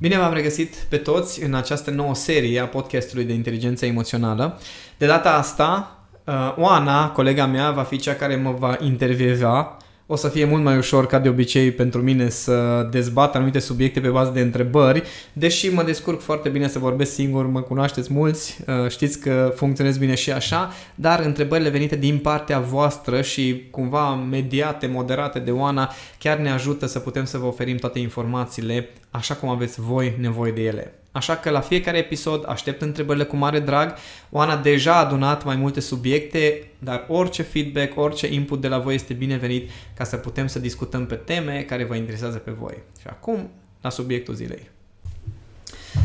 Bine v-am regăsit pe toți în această nouă serie a podcastului de inteligență emoțională. De data asta, uh, Oana, colega mea, va fi cea care mă va intervieva o să fie mult mai ușor, ca de obicei, pentru mine să dezbat anumite subiecte pe bază de întrebări, deși mă descurc foarte bine să vorbesc singur, mă cunoașteți mulți, uh, știți că funcționez bine și așa, dar întrebările venite din partea voastră și cumva mediate, moderate de Oana, chiar ne ajută să putem să vă oferim toate informațiile așa cum aveți voi nevoie de ele. Așa că la fiecare episod aștept întrebările cu mare drag. Oana deja a adunat mai multe subiecte, dar orice feedback, orice input de la voi este binevenit ca să putem să discutăm pe teme care vă interesează pe voi. Și acum, la subiectul zilei.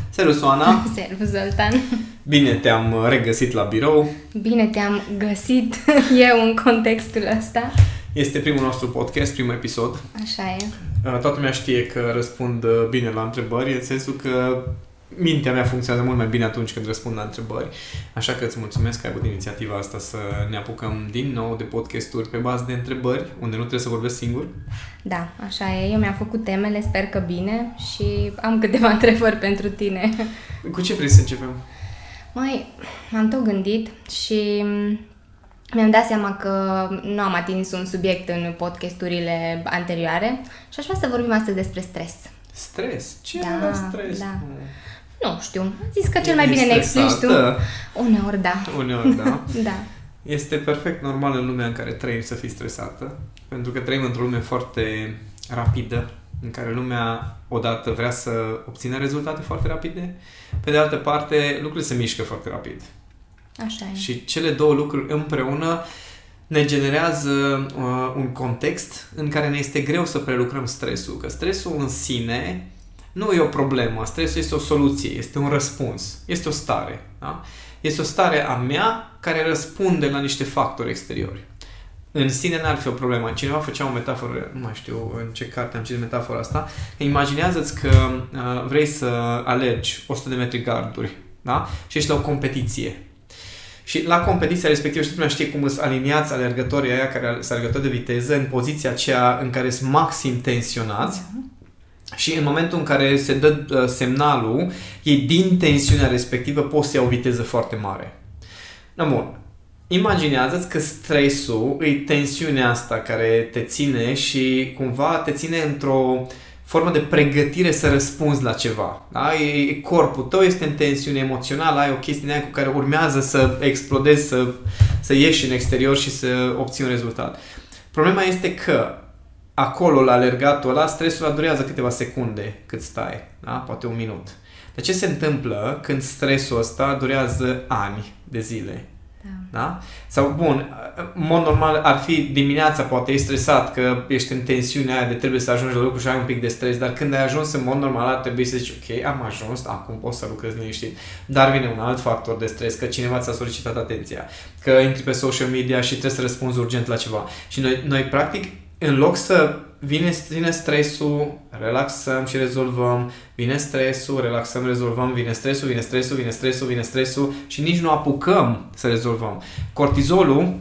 Servus, Oana! Servus, Zoltan! Bine te-am regăsit la birou. Bine te-am găsit eu în contextul ăsta. Este primul nostru podcast, primul episod. Așa e. Toată lumea știe că răspund bine la întrebări, în sensul că mintea mea funcționează mult mai bine atunci când răspund la întrebări. Așa că îți mulțumesc că ai avut inițiativa asta să ne apucăm din nou de podcasturi pe bază de întrebări, unde nu trebuie să vorbesc singur. Da, așa e. Eu mi-am făcut temele, sper că bine și am câteva întrebări pentru tine. Cu ce vrei să începem? Mai, m-am tot gândit și mi-am dat seama că nu am atins un subiect în podcasturile anterioare și aș vrea să vorbim astăzi despre stres. Stres? Ce da, stres? Da. Nu știu. Am zis că cel mai bine ne explici tu. Uneori da. Uneori da. da. Este perfect normal în lumea în care trăim să fii stresată, pentru că trăim într-o lume foarte rapidă, în care lumea odată vrea să obțină rezultate foarte rapide, pe de altă parte lucrurile se mișcă foarte rapid. Așa e. Și cele două lucruri împreună ne generează uh, un context în care ne este greu să prelucrăm stresul, că stresul în sine nu e o problemă, stresul este o soluție, este un răspuns, este o stare. Da? Este o stare a mea care răspunde la niște factori exteriori. În sine n-ar fi o problemă. Cineva făcea o metaforă, nu mai știu în ce carte am citit metafora asta, imaginează-ți că uh, vrei să alergi 100 de metri garduri da? și ești la o competiție. Și la competiția respectivă, și tu știi cum sunt aliniați alergătorii aia care sunt alergători de viteză în poziția aceea în care sunt maxim tensionați. Uh-huh și în momentul în care se dă uh, semnalul, ei din tensiunea respectivă pot să iau o viteză foarte mare. No, bun. Imaginează-ți că stresul e tensiunea asta care te ține și cumva te ține într-o formă de pregătire să răspunzi la ceva. Da? E, corpul tău este în tensiune emoțională, ai o chestie cu care urmează să explodezi, să, să ieși în exterior și să obții un rezultat. Problema este că acolo, la alergatul ăla, stresul durează câteva secunde cât stai, da? poate un minut. Dar ce se întâmplă când stresul ăsta durează ani de zile? Da. da? Sau, bun, în mod normal ar fi dimineața, poate ești stresat că ești în tensiunea aia de trebuie să ajungi la lucru și ai un pic de stres, dar când ai ajuns în mod normal ar trebui să zici, ok, am ajuns, acum pot să lucrez liniștit. Dar vine un alt factor de stres, că cineva ți-a solicitat atenția, că intri pe social media și trebuie să răspunzi urgent la ceva. Și noi, noi practic, în loc să vine, vine stresul, relaxăm și rezolvăm, vine stresul, relaxăm, rezolvăm, vine stresul, vine stresul, vine stresul, vine stresul și nici nu apucăm să rezolvăm. Cortizolul,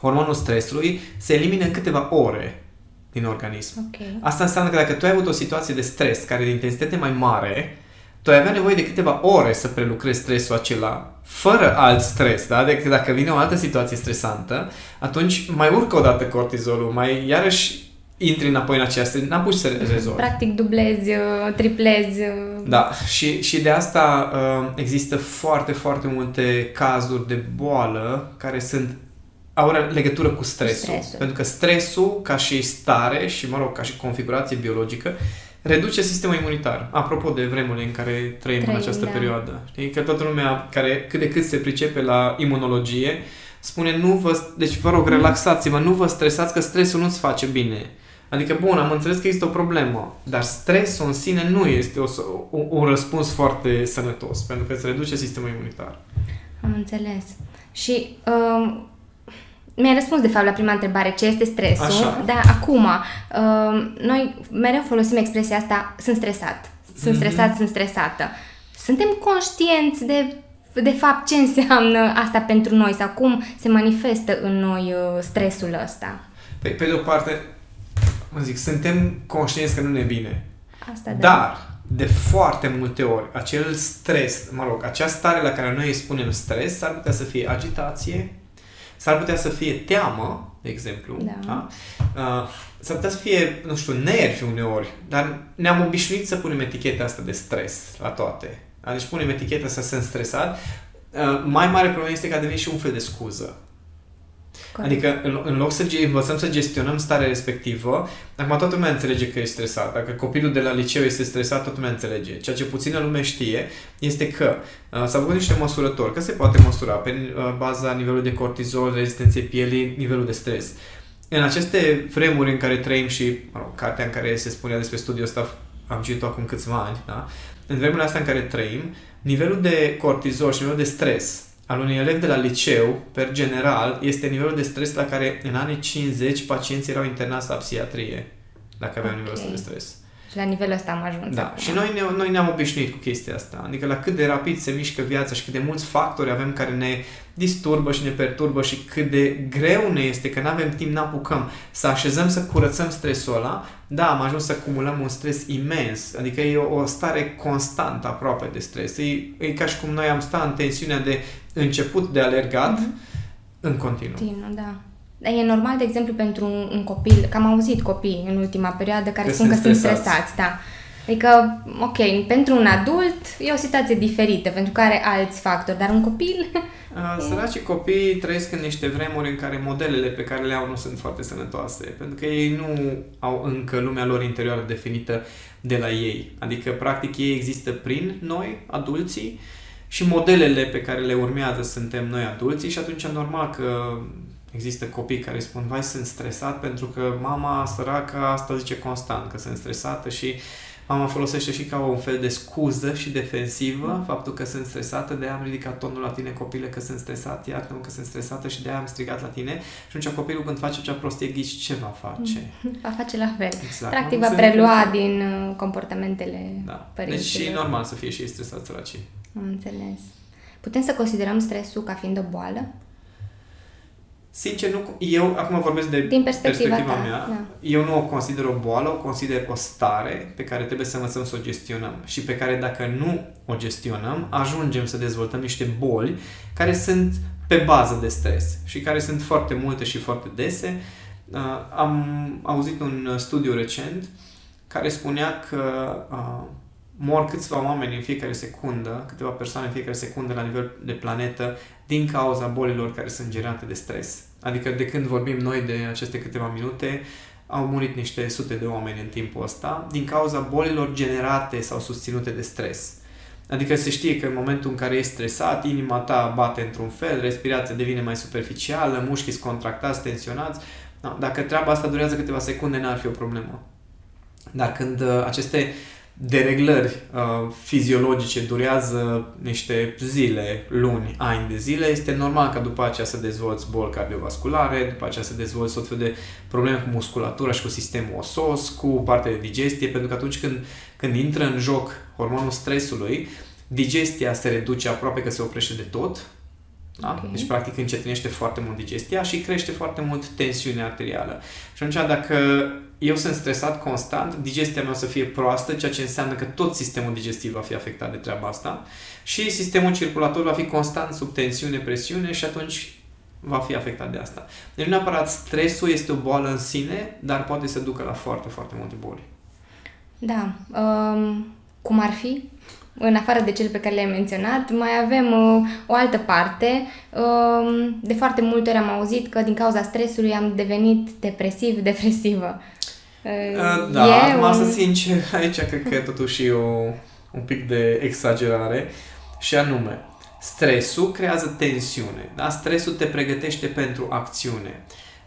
hormonul stresului, se elimină în câteva ore din organism. Okay. Asta înseamnă că dacă tu ai avut o situație de stres care de intensitate mai mare, tu ai avea nevoie de câteva ore să prelucrezi stresul acela fără alt stres, da? Decât dacă vine o altă situație stresantă, atunci mai urcă o dată cortizolul, mai iarăși intri înapoi în aceea stres, n-am pus să rezolvi. Practic dublezi, uh, triplezi. Uh. Da, și, și de asta uh, există foarte, foarte multe cazuri de boală care sunt au legătură cu stresul. stresul. Pentru că stresul, ca și stare și, mă rog, ca și configurație biologică, reduce sistemul imunitar. Apropo de vremurile în care trăim, trăim în această da. perioadă. Știi? Că toată lumea care cât de cât se pricepe la imunologie spune nu vă, deci vă rog relaxați-vă, nu vă stresați că stresul nu-ți face bine. Adică, bun, am înțeles că există o problemă, dar stresul în sine nu este o, o, un răspuns foarte sănătos, pentru că îți reduce sistemul imunitar. Am înțeles. Și um, mi-ai răspuns, de fapt, la prima întrebare, ce este stresul. Așa. Dar acum, uh, noi mereu folosim expresia asta, sunt stresat. Sunt mm-hmm. stresat, sunt stresată. Suntem conștienți de, de fapt, ce înseamnă asta pentru noi sau cum se manifestă în noi uh, stresul ăsta? Pe, pe de o parte, mă zic, suntem conștienți că nu ne e bine. Asta, da. Dar, de foarte multe ori, acel stres, mă rog, acea stare la care noi îi spunem stres, s-ar putea să fie agitație, s-ar putea să fie teamă, de exemplu, da. Da? Uh, s-ar putea să fie, nu știu, nervi uneori, dar ne-am obișnuit să punem eticheta asta de stres la toate. Deci punem eticheta să sunt stresat. Uh, mai mare problemă este că a devenit și un fel de scuză. Corect. Adică în, în loc să învățăm să gestionăm starea respectivă, acum toată lumea înțelege că e stresat. Dacă copilul de la liceu este stresat, toată lumea înțelege. Ceea ce puțină lume știe este că uh, s-au făcut niște măsurători, că se poate măsura pe uh, baza nivelului de cortizol, rezistenței pielii, nivelul de stres. În aceste vremuri în care trăim și, mă rog, cartea în care se spunea despre studiul ăsta am citit-o acum câțiva ani, da? în vremurile astea în care trăim, nivelul de cortizol și nivelul de stres al unui elev de la liceu, per general, este nivelul de stres la care în anii 50 pacienții erau internați la psihiatrie, dacă aveau okay. nivelul ăsta de stres. Și la nivelul ăsta am ajuns. Da, acum. și noi, ne, noi ne-am obișnuit cu chestia asta. Adică la cât de rapid se mișcă viața și cât de mulți factori avem care ne disturbă și ne perturbă și cât de greu ne este că nu avem timp, nu apucăm să așezăm, să curățăm stresul ăla, da, am ajuns să acumulăm un stres imens. Adică e o, o stare constantă aproape de stres. E, e ca și cum noi am stat în tensiunea de început de alergat mm-hmm. în continuu. Continuu, da. Dar e normal, de exemplu, pentru un, un copil, că am auzit copii în ultima perioadă care că spun că sunt stresați, da. Adică, ok, pentru un adult e o situație diferită, pentru că are alți factori, dar un copil... Săracii copii trăiesc în niște vremuri în care modelele pe care le au nu sunt foarte sănătoase, pentru că ei nu au încă lumea lor interioară definită de la ei. Adică, practic, ei există prin noi, adulții, și modelele pe care le urmează suntem noi adulții și atunci normal că există copii care spun, vai, sunt stresat pentru că mama săracă asta zice constant, că sunt stresată și mama folosește și ca un fel de scuză și defensivă mm. faptul că sunt stresată, de am ridicat tonul la tine copile că sunt stresat, iartă că sunt stresată și de am strigat la tine și atunci copilul când face cea prostie ghici ce va face? Va face la fel. Exact. Practic va prelua din uh, comportamentele da. părinților. Deci și normal să fie și ei stresați săracii. Am înțeles. Putem să considerăm stresul ca fiind o boală? Sincer, nu, eu acum vorbesc de Din perspectiva, perspectiva mea. Da. Eu nu o consider o boală, o consider o stare pe care trebuie să învățăm să o gestionăm și pe care dacă nu o gestionăm, ajungem să dezvoltăm niște boli care sunt pe bază de stres și care sunt foarte multe și foarte dese. Uh, am auzit un studiu recent care spunea că uh, mor câțiva oameni în fiecare secundă, câteva persoane în fiecare secundă la nivel de planetă din cauza bolilor care sunt generate de stres. Adică de când vorbim noi de aceste câteva minute, au murit niște sute de oameni în timpul ăsta din cauza bolilor generate sau susținute de stres. Adică se știe că în momentul în care ești stresat, inima ta bate într-un fel, respirația devine mai superficială, mușchii sunt contractați, tensionați. Dacă treaba asta durează câteva secunde, n-ar fi o problemă. Dar când uh, aceste dereglări uh, fiziologice durează niște zile, luni, ani de zile, este normal ca după aceea să dezvolți boli cardiovasculare, după aceea să dezvolți tot fel de probleme cu musculatura și cu sistemul osos, cu partea de digestie, pentru că atunci când, când intră în joc hormonul stresului, digestia se reduce aproape că se oprește de tot, da? Okay. Deci, practic, încetinește foarte mult digestia și crește foarte mult tensiunea arterială. Și atunci, dacă eu sunt stresat constant, digestia mea o să fie proastă, ceea ce înseamnă că tot sistemul digestiv va fi afectat de treaba asta și sistemul circulator va fi constant sub tensiune, presiune și atunci va fi afectat de asta. Deci nu neapărat stresul este o boală în sine, dar poate să ducă la foarte, foarte multe boli. Da. Um, cum ar fi? În afară de cele pe care le-ai menționat, mai avem uh, o altă parte. Uh, de foarte multe ori am auzit că din cauza stresului am devenit depresiv, depresivă. Uh, da, acum un... să sincer, aici cred că totuși e o, un pic de exagerare și anume, stresul creează tensiune, da? Stresul te pregătește pentru acțiune.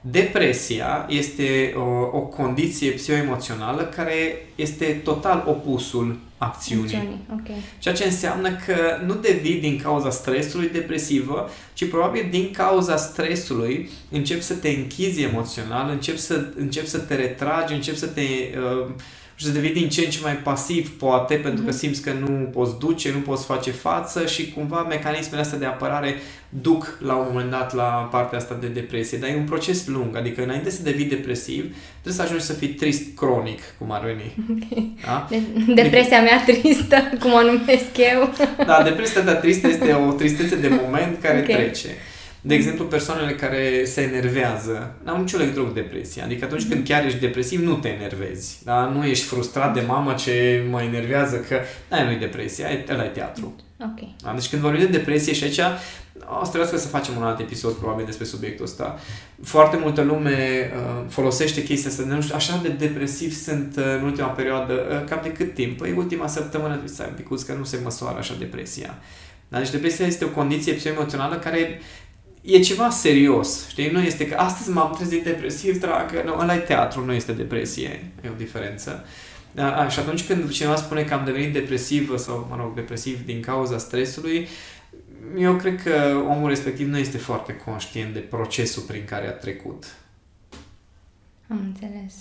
Depresia este o, o condiție psihoemoțională care este total opusul acțiunii. Okay. Ceea ce înseamnă că nu devii din cauza stresului depresivă, ci probabil din cauza stresului începi să te închizi emoțional, începi să, începi să te retragi, începi să te uh, și să devii din ce în ce mai pasiv, poate, pentru că mhm. simți că nu poți duce, nu poți face față și cumva mecanismele astea de apărare duc la un moment dat la partea asta de depresie. Dar e un proces lung, adică înainte să devii depresiv, trebuie să ajungi să fii trist cronic, cum ar veni. Okay. Da? De- depresia mea tristă, cum o numesc eu. Da, depresia ta tristă este o tristețe de moment care okay. trece. De exemplu, persoanele care se enervează n-au nicio legătură cu depresia. Adică atunci când chiar ești depresiv, nu te enervezi. Da? Nu ești frustrat de mamă ce mă enervează că... Aia nu-i depresia, ăla e teatru. Ok. Da? Deci când vorbim de depresie și aici o să trebuiască să facem un alt episod probabil despre subiectul ăsta. Foarte multă lume uh, folosește chestia asta, nu știu, așa de depresiv sunt uh, în ultima perioadă, uh, cam de cât timp? Păi ultima săptămână, trebuie să ai un picuț că nu se măsoară așa depresia. Da? Deci depresia este o condiție psihoemoțională care e ceva serios, știi? Nu este că astăzi m-am trezit depresiv, dragă, nu, ăla e teatru, nu este depresie, e o diferență. Da, a, și atunci când cineva spune că am devenit depresiv sau, mă rog, depresiv din cauza stresului, eu cred că omul respectiv nu este foarte conștient de procesul prin care a trecut. Am înțeles.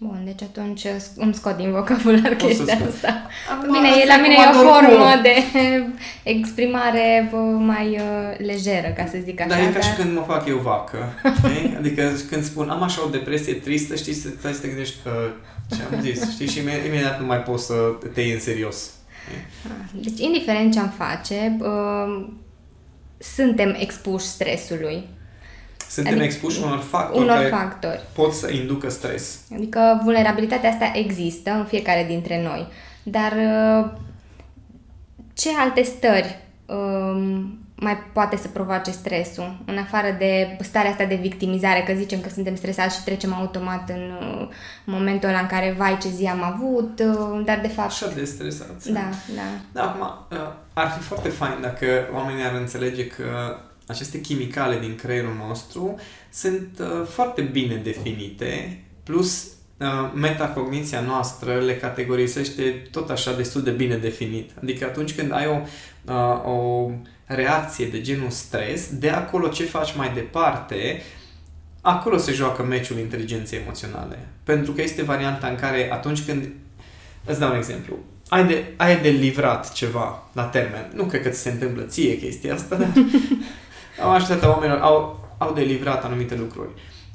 Bun, deci atunci îmi scot din vocabular chestia asta. Acum, Bine, e, la mine e o formă de exprimare mai uh, lejeră, ca să zic așa. Dar e ca și când mă fac eu vacă. Adică când spun am așa o depresie tristă, știi, să stai să te gândești că ce am zis, știi, și imediat nu mai poți să te iei în serios. Ah, deci, indiferent ce am face, uh, suntem expuși stresului. Suntem adică expuși unor factori unor care factori. pot să inducă stres. Adică vulnerabilitatea asta există în fiecare dintre noi. Dar uh, ce alte stări um, mai poate să provoace stresul, în afară de starea asta de victimizare, că zicem că suntem stresați și trecem automat în uh, momentul ăla în care, vai, ce zi am avut, uh, dar de fapt... Așa de stresați. Da, da. Da, acum, ar fi foarte fain dacă oamenii ar înțelege că aceste chimicale din creierul nostru sunt uh, foarte bine definite, plus uh, metacogniția noastră le categorisește tot așa destul de bine definit. Adică atunci când ai o, uh, o reacție de genul stres, de acolo ce faci mai departe, acolo se joacă meciul inteligenței emoționale. Pentru că este varianta în care atunci când... Îți dau un exemplu ai de, ai de livrat ceva la termen. Nu cred că ți se întâmplă ție chestia asta, dar au așteptat oamenilor, au, au de livrat anumite lucruri.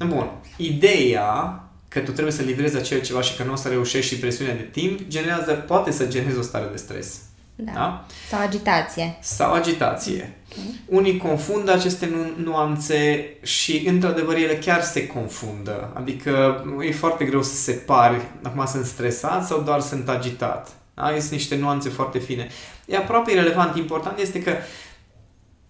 Bun, ideea că tu trebuie să livrezi acel ceva și că nu o să reușești și presiunea de timp, generează, poate să genereze o stare de stres. Da. da? Sau agitație. Sau agitație. Okay. Unii confundă aceste nu- nuanțe și, într-adevăr, ele chiar se confundă. Adică e foarte greu să separi, acum sunt stresat sau doar sunt agitat. Da? Sunt niște nuanțe foarte fine. E aproape irrelevant. Important este că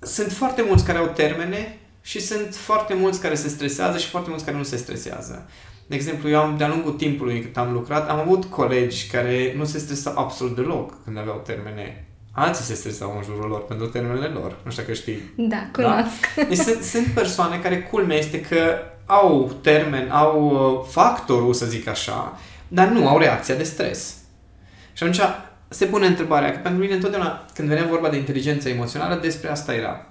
sunt foarte mulți care au termene și sunt foarte mulți care se stresează și foarte mulți care nu se stresează. De exemplu, eu am, de-a lungul timpului cât am lucrat, am avut colegi care nu se stresau absolut deloc când aveau termene. Alții se stresau în jurul lor pentru termenele lor. Nu știu că știi. Da, cunosc. Da? Deci sunt, sunt persoane care, culmea este că au termen, au uh, factorul, să zic așa, dar nu au reacția de stres. Și atunci se pune întrebarea, că pentru mine întotdeauna când venea vorba de inteligență emoțională, despre asta era.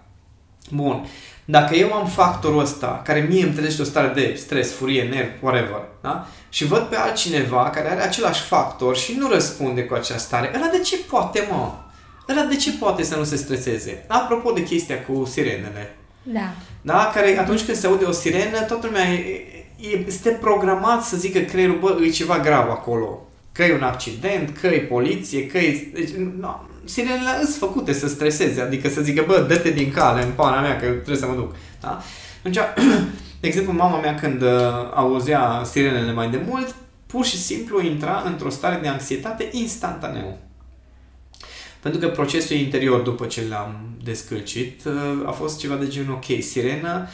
Bun, dacă eu am factorul ăsta, care mie îmi trezește o stare de stres, furie, nerv, whatever, da? și văd pe altcineva care are același factor și nu răspunde cu această stare, ăla de ce poate, mă? Ăla de ce poate să nu se streseze? Apropo de chestia cu sirenele. Da. Da? Care atunci când se aude o sirenă, toată lumea e, este programat să zică creierul, bă, e ceva grav acolo că e un accident, că e poliție, că e... Deci, no, sirenele sunt făcute să streseze, adică să zică, bă, dă-te din cale în pana mea, că trebuie să mă duc. Da? Atunci, de exemplu, mama mea când uh, auzea sirenele mai de mult, pur și simplu intra într-o stare de anxietate instantaneu. Pentru că procesul interior, după ce l-am descălcit, uh, a fost ceva de genul, ok, sirena,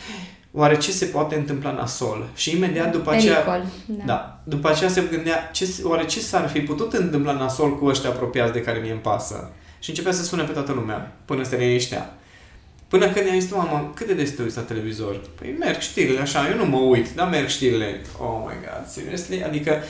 oare ce se poate întâmpla nasol? Și imediat după Pericol, aceea... Da. da. După aceea se gândea, ce, oare ce s-ar fi putut întâmpla nasol cu ăștia apropiați de care mie îmi pasă? Și începea să sune pe toată lumea, până se liniștea. Până când i-am zis, mamă, cât de des te uiți la televizor? Păi merg știrile așa, eu nu mă uit, dar merg știrile. Oh my god, seriously? Adică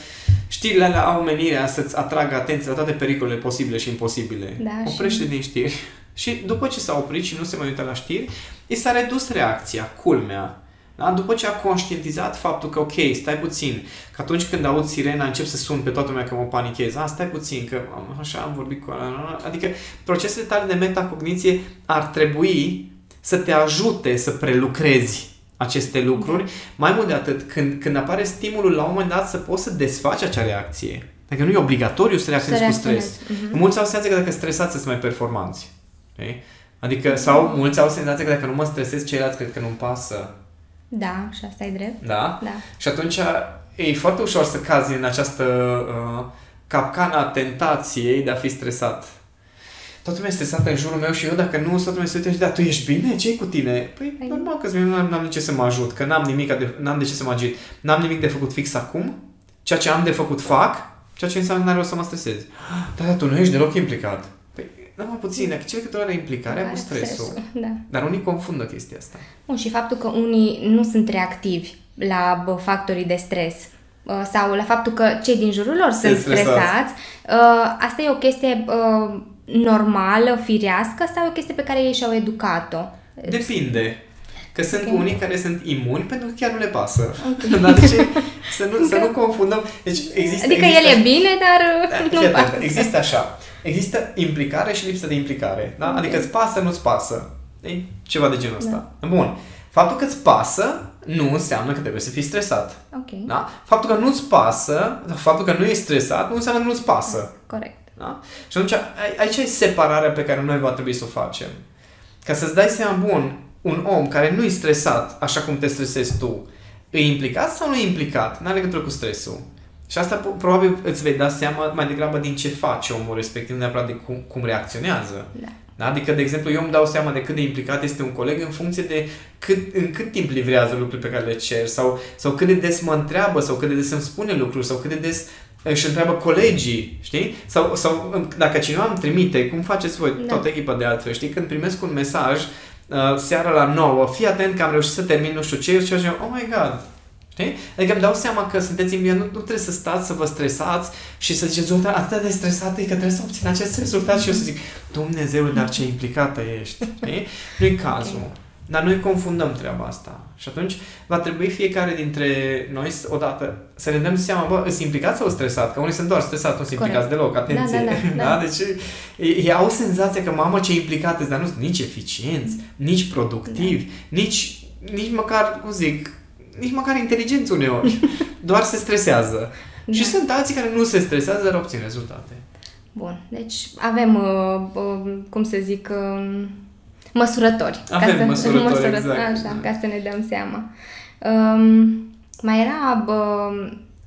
știrile alea au menirea să-ți atragă atenția la toate pericolele posibile și imposibile. Da, Oprește și... din știri. Și după ce s-a oprit și nu se mai uită la știri, i s-a redus reacția, culmea. Da? După ce a conștientizat faptul că, ok, stai puțin, că atunci când aud sirena încep să sun pe toată lumea că mă panichez. A, stai puțin, că așa am vorbit cu... Adică procesele tale de metacogniție ar trebui să te ajute să prelucrezi aceste lucruri. Mai mult de atât, când, când apare stimulul la un moment dat să poți să desfaci acea reacție. Adică nu e obligatoriu să reacționezi cu stres. Uh-huh. Mulți au senzația că dacă stresați sunt mai performanți. Okay? Adică, sau mulți au senzația că dacă nu mă stresez, ceilalți cred că nu-mi pasă. Da, și asta e drept. Da? Da. Și atunci e foarte ușor să cazi în această uh, capcana a tentației de a fi stresat. Toată lumea e stresată în jurul meu și eu dacă nu, toată lumea se uită și da, tu ești bine? ce cu tine? Păi, păi normal că nu am, n-am de ce să mă ajut, că n-am nimic de, n-am de ce să mă agit. N-am nimic de făcut fix acum, ceea ce am de făcut fac, ceea ce înseamnă că n-are rost să mă stresez. Da, dar tu nu ești deloc implicat. Păi, da, mă puțin, ce legătură are implicarea cu stresul? stresul da. Dar unii confundă chestia asta. Bun, și faptul că unii nu sunt reactivi la bă, factorii de stres sau la faptul că cei din jurul lor sunt stresați, stresați asta e o chestie normală, firească sau e o chestie pe care ei și-au educat-o? Depinde. Că sunt okay. unii care sunt imuni pentru că chiar nu le pasă. Okay. Dar deci, să, nu, să nu confundăm. Deci există, adică există, el e bine, dar da, nu pasă. Există așa. Există implicare și lipsă de implicare. Da? Okay. Adică îți pasă, nu-ți pasă. E ceva de genul ăsta. Da. Bun. Faptul că îți pasă nu înseamnă că trebuie să fii stresat. Okay. Da? Faptul că nu-ți pasă, faptul că nu ești stresat, nu înseamnă că nu-ți pasă. Corect. Da? Și atunci aici e separarea pe care noi va trebui să o facem. Ca să-ți dai seama, bun, un om care nu e stresat așa cum te stresezi tu, e implicat sau nu e implicat? N-are legătură cu stresul. Și asta probabil îți vei da seama mai degrabă din ce face omul respectiv, nu neapărat de cum, cum reacționează. Da. Da? Adică, de exemplu, eu îmi dau seama de cât de implicat este un coleg în funcție de cât, în cât timp livrează lucruri pe care le cer sau, sau cât de des mă întreabă sau cât de des îmi spune lucruri sau cât de des își întreabă colegii, știi? Sau, sau dacă cineva îmi trimite, cum faceți voi, da. toată echipa de altfel, știi? Când primesc un mesaj uh, seara la 9, fii atent că am reușit să termin nu știu ce, și eu oh my god, Știi? Adică îmi dau seama că sunteți în nu, nu trebuie să stați să vă stresați și să ziceți, uite, atât de stresat e că trebuie să obțin acest rezultat și eu să zic, Dumnezeu, dar ce implicată ești. Știi? Nu e cazul. Okay. Dar noi confundăm treaba asta. Și atunci va trebui fiecare dintre noi, odată, să ne dăm seama, bă, sunt implicat sau stresat? Că unii sunt doar stresați, nu sunt implicați deloc, atenție. Da, da, da, da. da? Deci ei au senzația că, mamă, ce implicat dar nu sunt nici eficienți, nici productivi, da. nici, nici măcar, cum zic, nici măcar inteligenți uneori. doar se stresează. Da. Și sunt alții care nu se stresează, dar obțin rezultate. Bun, deci avem, uh, uh, cum să zic, uh, măsurători. Avem ca să, măsurători, măsurători, exact. Așa, ca să ne dăm seama. Um, mai era bă,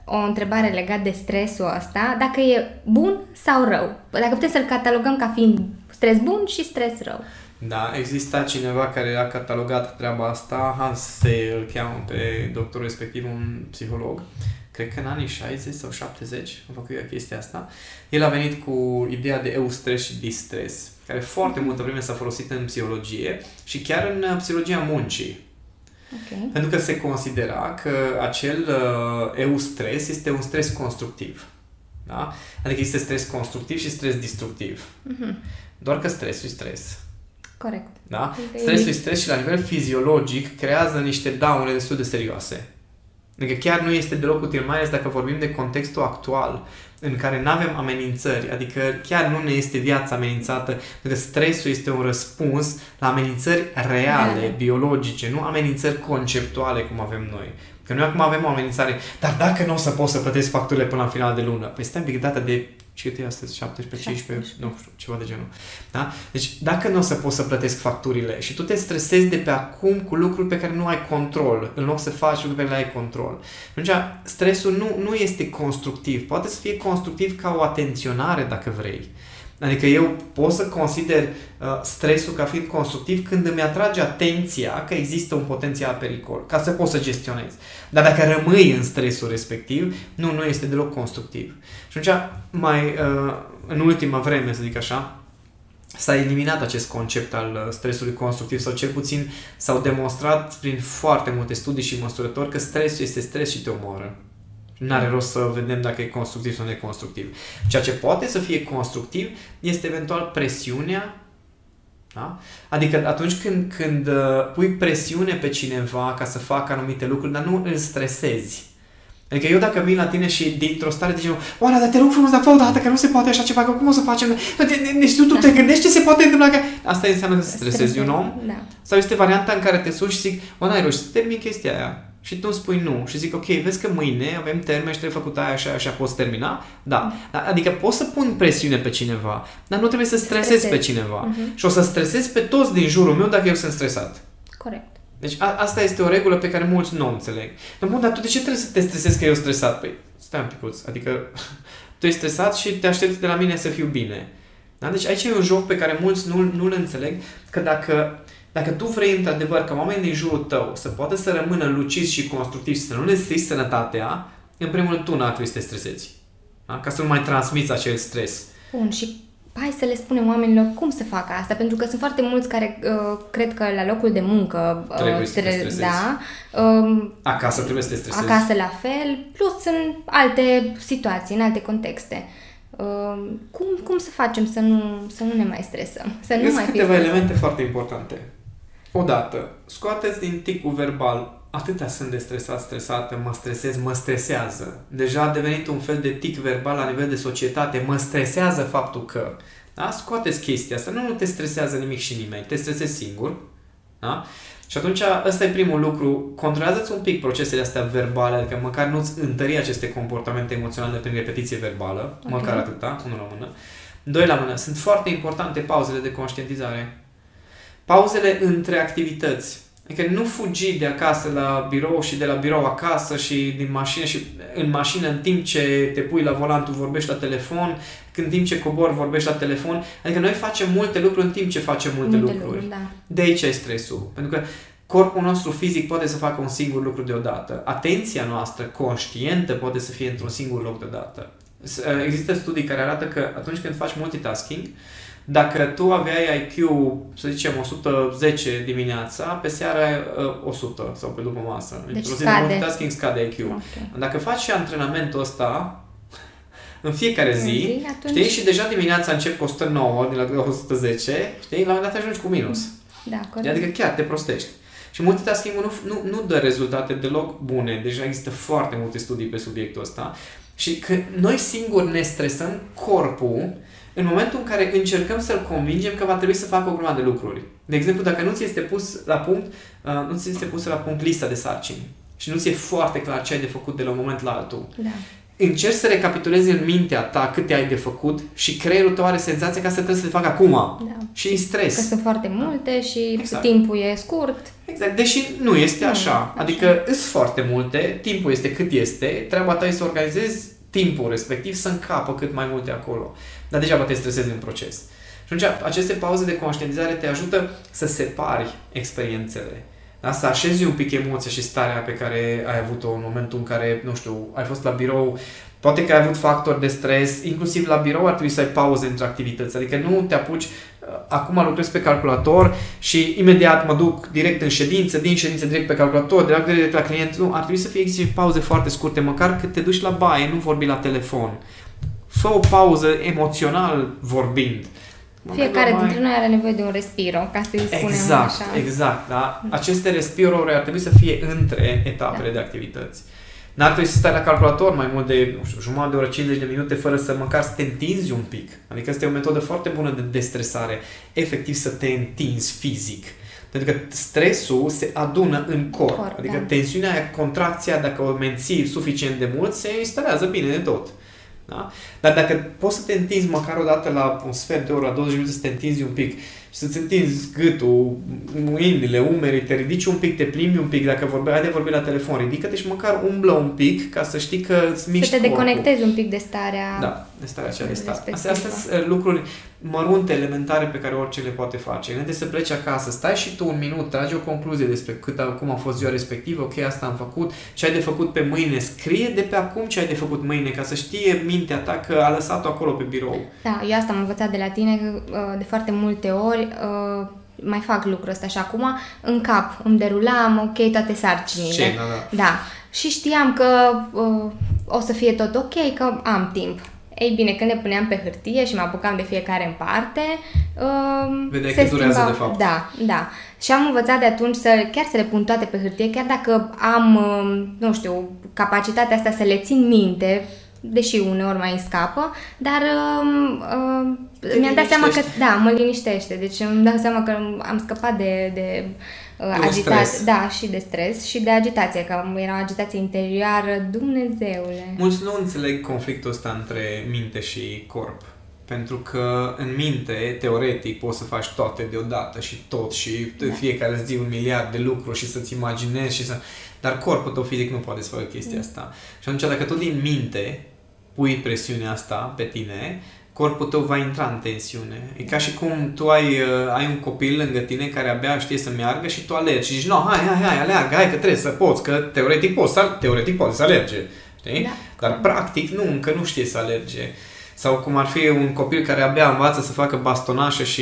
o întrebare legată de stresul ăsta, dacă e bun sau rău. Dacă putem să-l catalogăm ca fiind stres bun și stres rău. Da, exista cineva care a catalogat treaba asta, Hans Se îl cheamă pe doctorul respectiv, un psiholog, cred că în anii 60 sau 70 a făcut chestia asta. El a venit cu ideea de eustres și distres care foarte multă vreme s-a folosit în psihologie și chiar în uh, psihologia muncii. Okay. Pentru că se considera că acel uh, eustres este un stres constructiv. Da? Adică există stres constructiv și stres destructiv. Uh-huh. Doar că stresul e stres. Corect. Da? Stresul e stres și la nivel fiziologic creează niște daune destul de serioase. Adică chiar nu este deloc util, mai ales dacă vorbim de contextul actual, în care nu avem amenințări, adică chiar nu ne este viața amenințată, pentru că stresul este un răspuns la amenințări reale, reale. biologice, nu amenințări conceptuale cum avem noi. Că noi acum avem o amenințare, dar dacă nu o să pot să plătesc facturile până la final de lună, păi stai un pic data de ce e astăzi, 17, 15, nu știu, ceva de genul. Da? Deci, dacă nu o să poți să plătesc facturile și tu te stresezi de pe acum cu lucruri pe care nu ai control, în loc să faci lucruri pe care le ai control. Atunci, stresul nu, nu este constructiv. Poate să fie constructiv ca o atenționare, dacă vrei. Adică eu pot să consider uh, stresul ca fiind constructiv când îmi atrage atenția că există un potențial pericol, ca să pot să gestionez. Dar dacă rămâi în stresul respectiv, nu, nu este deloc constructiv. Și atunci, mai uh, în ultima vreme, să zic așa, s-a eliminat acest concept al uh, stresului constructiv sau cel puțin s-au demonstrat prin foarte multe studii și măsurători că stresul este stres și te omoară. Nu are rost să vedem dacă e constructiv sau neconstructiv. Ceea ce poate să fie constructiv este eventual presiunea Da? Adică atunci când, când uh, pui presiune pe cineva ca să facă anumite lucruri, dar nu îl stresezi. Adică eu dacă vin la tine și dintr-o stare de genul, Oana, dar te rog frumos, dar fă o dată, că nu se poate așa ceva, că cum o să facem? Deci tu, tu te gândești ce se poate întâmpla? Că... Asta înseamnă să stresezi un om? Da. Sau este varianta în care te sun și zic, Oana, ai reușit să termin chestia aia? Și tu îmi spui nu și zic, ok, vezi că mâine avem termen și trebuie făcut aia așa, așa, poți termina? Da. Adică poți să pun presiune pe cineva, dar nu trebuie să stresezi pe cineva. Uh-huh. Și o să stresezi pe toți din jurul meu dacă eu sunt stresat. Corect. Deci a, asta este o regulă pe care mulți nu o înțeleg. Dar, bun, dar tu de ce trebuie să te stresezi că eu sunt stresat? Păi, stai un picuț. Adică tu ești stresat și te aștepți de la mine să fiu bine. Da? Deci aici e un joc pe care mulți nu, nu-l înțeleg, că dacă, dacă tu vrei într-adevăr ca oamenii din jurul tău să poată să rămână luciți și constructivi și să nu le strici sănătatea, în primul rând tu n-ar trebui să te stresezi. Da? Ca să nu mai transmiți acel stres. Bun, și hai să le spunem oamenilor cum să facă asta, pentru că sunt foarte mulți care uh, cred că la locul de muncă uh, trebuie să tre- te da, uh, acasă trebuie să te stresezi. Acasă la fel, plus în alte situații, în alte contexte. Uh, cum, cum să facem să nu, să nu ne mai stresăm? Să nu mai câteva elemente foarte importante. Odată, scoateți din ticul verbal atâtea sunt de stresat, stresată, mă stresez, mă stresează. Deja a devenit un fel de tic verbal la nivel de societate, mă stresează faptul că. Da? Scoateți chestia asta, nu, nu te stresează nimic și nimeni, te stresezi singur. Da? Și atunci ăsta e primul lucru, controlează-ți un pic procesele astea verbale, adică măcar nu-ți întări aceste comportamente emoționale prin repetiție verbală, okay. măcar atâta, unul la mână. Doi la mână, sunt foarte importante pauzele de conștientizare. Pauzele între activități. Adică nu fugi de acasă la birou și de la birou acasă și din mașină și în mașină în timp ce te pui la volan tu vorbești la telefon, când în timp ce cobor vorbești la telefon. Adică noi facem multe lucruri în timp ce facem multe, multe lucruri. lucruri da. De aici e stresul. Pentru că corpul nostru fizic poate să facă un singur lucru deodată. Atenția noastră conștientă poate să fie într-un singur loc deodată. Există studii care arată că atunci când faci multitasking, dacă tu aveai IQ, să zicem, 110 dimineața, pe seara 100 sau pe după masă. Deci Într-o zi scade. de multitasking scade IQ. Okay. Dacă faci și antrenamentul ăsta în fiecare zi, zi atunci... știi, și deja dimineața începi cu 109 din la 110, știi, la un moment dat ajungi cu minus. Da, corect. Adică chiar te prostești. Și multitasking nu, nu, nu dă rezultate deloc bune. Deja există foarte multe studii pe subiectul ăsta. Și că noi singuri ne stresăm corpul în momentul în care încercăm să-l convingem că va trebui să facă o grămadă de lucruri. De exemplu, dacă nu ți este pus la punct, uh, nu ți este pus la punct lista de sarcini și nu ți e foarte clar ce ai de făcut de la un moment la altul. Da. Încerci să recapitulezi în mintea ta câte ai de făcut și creierul tău are senzația că asta trebuie să te facă acum. Da. Și e stres. Că sunt foarte multe și exact. timpul e scurt. Exact, deși nu este nu, așa. Adică sunt foarte multe, timpul este cât este, treaba ta e să organizezi timpul respectiv să încapă cât mai multe acolo. Dar degeaba te stresezi în proces. Și atunci, aceste pauze de conștientizare te ajută să separi experiențele. Da? Să așezi un pic emoția și starea pe care ai avut-o în momentul în care, nu știu, ai fost la birou, poate că ai avut factori de stres, inclusiv la birou ar trebui să ai pauze între activități, adică nu te apuci, uh, acum lucrez pe calculator și imediat mă duc direct în ședință, din ședință direct pe calculator, direct, direct la client, nu, ar trebui să fie există pauze foarte scurte, măcar că te duci la baie, nu vorbi la telefon fă o pauză emoțional vorbind. Fiecare mai... dintre noi are nevoie de un respiro, ca să-i spunem exact, așa. Exact, da? Aceste respiruri ar trebui să fie între etapele da. de activități. N-ar trebui să stai la calculator mai mult de, nu știu, jumătate de oră, 50 de minute, fără să măcar să te întinzi un pic. Adică asta e o metodă foarte bună de destresare. Efectiv să te întinzi fizic. Pentru că stresul se adună în corp. corp adică da. tensiunea, contracția, dacă o menții suficient de mult, se instalează bine de tot. Da? Dar dacă poți să te întinzi măcar o dată la un sfert de oră, la 20 minute, să te întinzi un pic și să-ți întinzi gâtul, mâinile, umerii, te ridici un pic, te plimbi un pic, dacă vorbeai, de vorbi la telefon, ridică-te și măcar umblă un pic ca să știi că îți miști Să te deconectezi un pic de starea... Da, de starea aceea de stat. Astea, sunt uh, lucruri mărunte, elementare pe care orice le poate face. Înainte să pleci acasă, stai și tu un minut, tragi o concluzie despre cât, cum a fost ziua respectivă, ok, asta am făcut, ce ai de făcut pe mâine, scrie de pe acum ce ai de făcut mâine, ca să știe mintea ta că a lăsat-o acolo pe birou. Da, eu asta am învățat de la tine uh, de foarte multe ori, uh, mai fac lucrul ăsta și acum în cap îmi derulam, ok, toate sarcinile. Ce, da, da. da. Și știam că uh, o să fie tot ok, că am timp. Ei bine, când le puneam pe hârtie și mă apucam de fiecare în parte, uh, Vedeai că durează schimbau. de fapt. Da, da. Și am învățat de atunci să chiar să le pun toate pe hârtie, chiar dacă am, uh, nu știu, capacitatea asta să le țin minte, deși uneori mai scapă, dar uh, uh, mi-am dat seama că, da, mă liniștește. Deci îmi dau seama că am scăpat de, de uh, agitație, da, și de stres și de agitație, că era o agitație interioară, Dumnezeule. Mulți nu înțeleg conflictul ăsta între minte și corp. Pentru că în minte, teoretic, poți să faci toate deodată și tot și da. fiecare zi un miliard de lucruri și să-ți imaginezi și să... Dar corpul tău fizic nu poate să facă chestia da. asta. Și atunci dacă tu din minte pui presiunea asta pe tine, corpul tău va intra în tensiune. E ca și cum tu ai, uh, ai un copil lângă tine care abia știe să meargă și tu alergi și zici, no, hai, hai, hai, aleargă, hai că trebuie să poți, că teoretic poți, teoretic poți să alerge. Știi? Da. Dar practic nu, încă nu știe să alerge. Sau cum ar fi un copil care abia învață să facă bastonașe și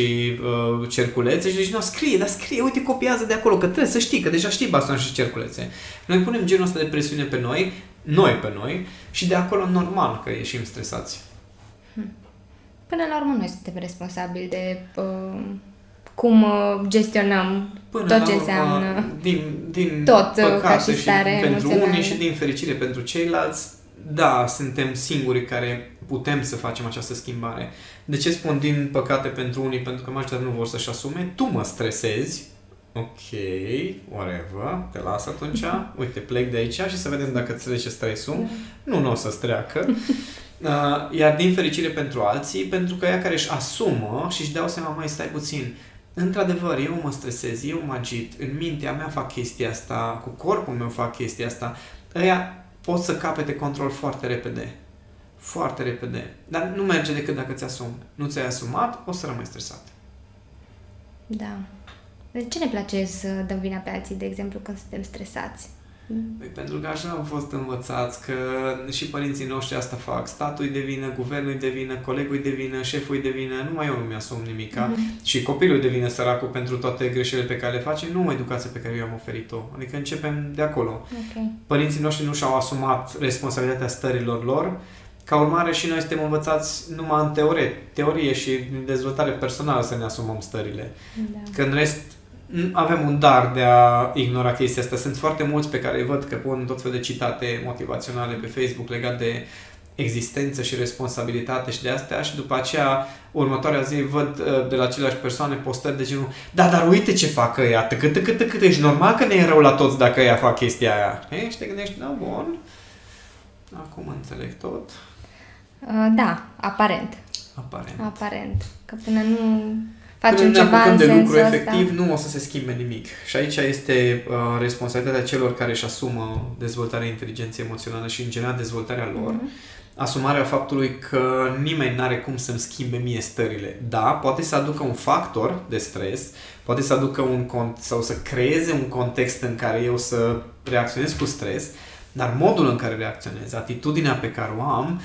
uh, cerculețe și zici, nu, scrie, dar scrie, uite, copiază de acolo, că trebuie să știi, că deja știi bastonașe și cerculețe. Noi punem genul ăsta de presiune pe noi, noi pe noi, și de acolo normal că ieșim stresați. Hmm. Până la urmă noi suntem responsabili de uh, cum uh, gestionăm Până tot ce înseamnă din, din tot uh, ca și stare și pentru unii și din fericire pentru ceilalți, da, suntem singurii care putem să facem această schimbare. De ce spun din păcate pentru unii? Pentru că majoritatea nu vor să-și asume. Tu mă stresezi, ok, whatever, te las atunci, uite, plec de aici și să vedem dacă îți trece stresul. Nu, nu o să-ți treacă. Uh, iar din fericire pentru alții, pentru că ea care își asumă și își dau seama, mai stai puțin, într-adevăr, eu mă stresez, eu mă agit, în mintea mea fac chestia asta, cu corpul meu fac chestia asta, ăia pot să capete control foarte repede. Foarte repede. Dar nu merge decât dacă ți-asumi. Nu ți-ai asumat, o să rămâi stresat. Da. De ce ne place să dăm vina pe alții, de exemplu, când suntem stresați? Păi pentru că așa am fost învățați că și părinții noștri asta fac. Statul îi devină, guvernul îi devină, colegul îi devină, șeful îi devină, numai eu nu mi-asum nimica. Mm-hmm. Și copilul îi devină săracul pentru toate greșelile pe care le face, nu o educație pe care eu am oferit-o. Adică începem de acolo. Okay. Părinții noștri nu și-au asumat responsabilitatea stărilor lor, ca urmare și noi suntem învățați numai în teorie, teorie și în dezvoltare personală să ne asumăm stările. Da. Că în rest avem un dar de a ignora chestia asta. Sunt foarte mulți pe care îi văd că pun tot fel de citate motivaționale pe Facebook legat de existență și responsabilitate și de astea și după aceea următoarea zi văd uh, de la aceleași persoane postări de genul da, dar uite ce fac ăia, tăcât, tăcât, tăcât, ești normal că ne e rău la toți dacă ăia fac chestia aia. E? Și te gândești, da, bun, acum înțeleg tot. Uh, da, aparent. Aparent. Aparent. Că până nu facem Când ceva în de sensul lucru ăsta. efectiv, nu o să se schimbe nimic. Și aici este uh, responsabilitatea celor care își asumă dezvoltarea inteligenței emoționale și, în general, dezvoltarea lor. Mm-hmm. Asumarea faptului că nimeni nu are cum să-mi schimbe mie stările. Da, poate să aducă un factor de stres, poate să aducă un cont sau să creeze un context în care eu să reacționez cu stres, dar modul în care reacționez, atitudinea pe care o am,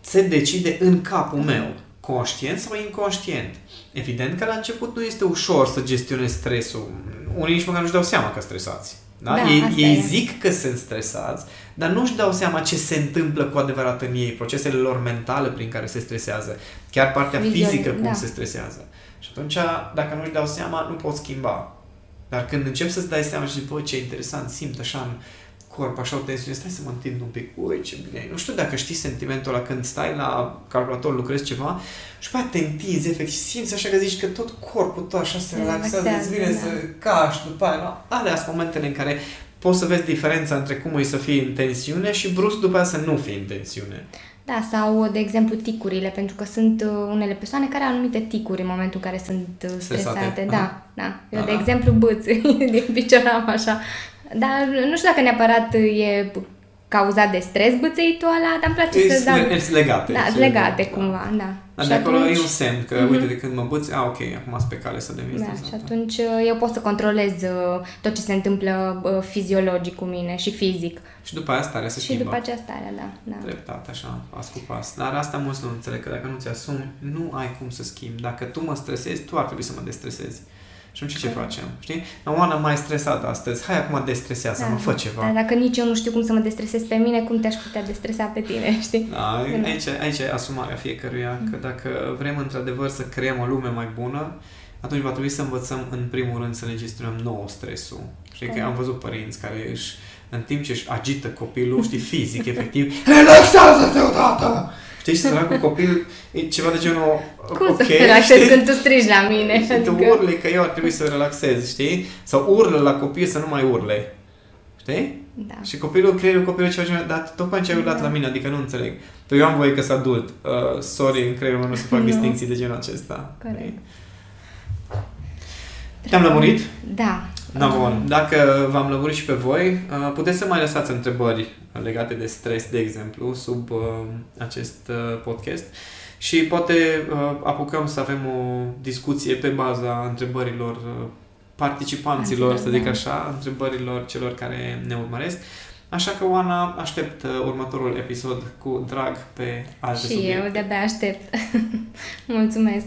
se decide în capul meu conștient sau inconștient. Evident că la început nu este ușor să gestionezi stresul. Unii nici măcar nu-și dau seama că stresați. Da? da ei ei zic că sunt stresați, dar nu-și dau seama ce se întâmplă cu adevărat în ei, procesele lor mentale prin care se stresează, chiar partea Vizion, fizică cum da. se stresează. Și atunci, dacă nu-și dau seama, nu pot schimba. Dar când încep să-ți dai seama și zici, bă, ce interesant, simt așa în corp, așa o tensiune, stai să mă întind un pic, ui, ce bine Nu știu dacă știi sentimentul ăla când stai la calculator, lucrezi ceva și pe te întinzi, efectiv, simți așa că zici că tot corpul tău așa se relaxează, îți vine da. să cași după aia. Alea sunt momentele în care poți să vezi diferența între cum e să fii în tensiune și brusc după aia să nu fii în tensiune. Da, sau, de exemplu, ticurile, pentru că sunt uh, unele persoane care au anumite ticuri în momentul în care sunt uh, stresate. stresate. Da, da. Eu, Aha. de exemplu, bâț din picior am așa dar nu știu dacă neapărat e cauzat de stres bățăitul ăla, dar îmi place să dau... Sunt legate. Da, sunt legate da. cumva, da. Dar și de acolo atunci... e un semn că, uh-huh. uite, de când mă băți, a, ok, acum sunt pe cale să devin Da, și atunci uh, eu pot să controlez uh, tot ce se întâmplă uh, fiziologic cu mine și fizic. Și după aia starea se schimbă. Și după aceea starea, da. da. Treptat, așa, pas cu pas. Dar asta mulți nu înțeleg, că dacă nu ți asumi, nu ai cum să schimbi. Dacă tu mă stresezi, tu ar trebui să mă destresezi. Și atunci ce facem? Știi? Oana mai stresată astăzi. Hai acum destresează, da. mă fă ceva. Da, dacă nici eu nu știu cum să mă destresez pe mine, cum te-aș putea destresa pe tine, știi? Da, aici, aici e asumarea fiecăruia, mm. că dacă vrem într-adevăr să creăm o lume mai bună, atunci va trebui să învățăm în primul rând să ne gestionăm nou stresul. Știi că am văzut părinți care își, în timp ce își agită copilul, știi, fizic, efectiv, relaxează-te odată! Știi, și săracul copil e ceva de genul... Cum okay, să te relaxezi când tu strigi la mine? Și tu adică- urli că eu ar trebui să relaxez, știi? Sau urlă la copil să nu mai urle. Știi? Da. Și copilul, creierul copilul ceva, dar tocmai ce ai urlat da. la mine, adică nu înțeleg. Păi eu am voie că sunt adult. Uh, sorry, în creierul meu nu să fac no. distinții de genul acesta. Corect. Te-am lămurit? Da. Da, bun. Dacă v-am lămurit și pe voi, uh, puteți să mai lăsați întrebări legate de stres, de exemplu, sub uh, acest uh, podcast și poate apucăm să avem o discuție pe baza întrebărilor participanților, să zic da. așa, întrebărilor celor care ne urmăresc. Așa că, Oana, aștept următorul episod cu drag pe alte și subiecte. Și eu de-abia aștept. Mulțumesc!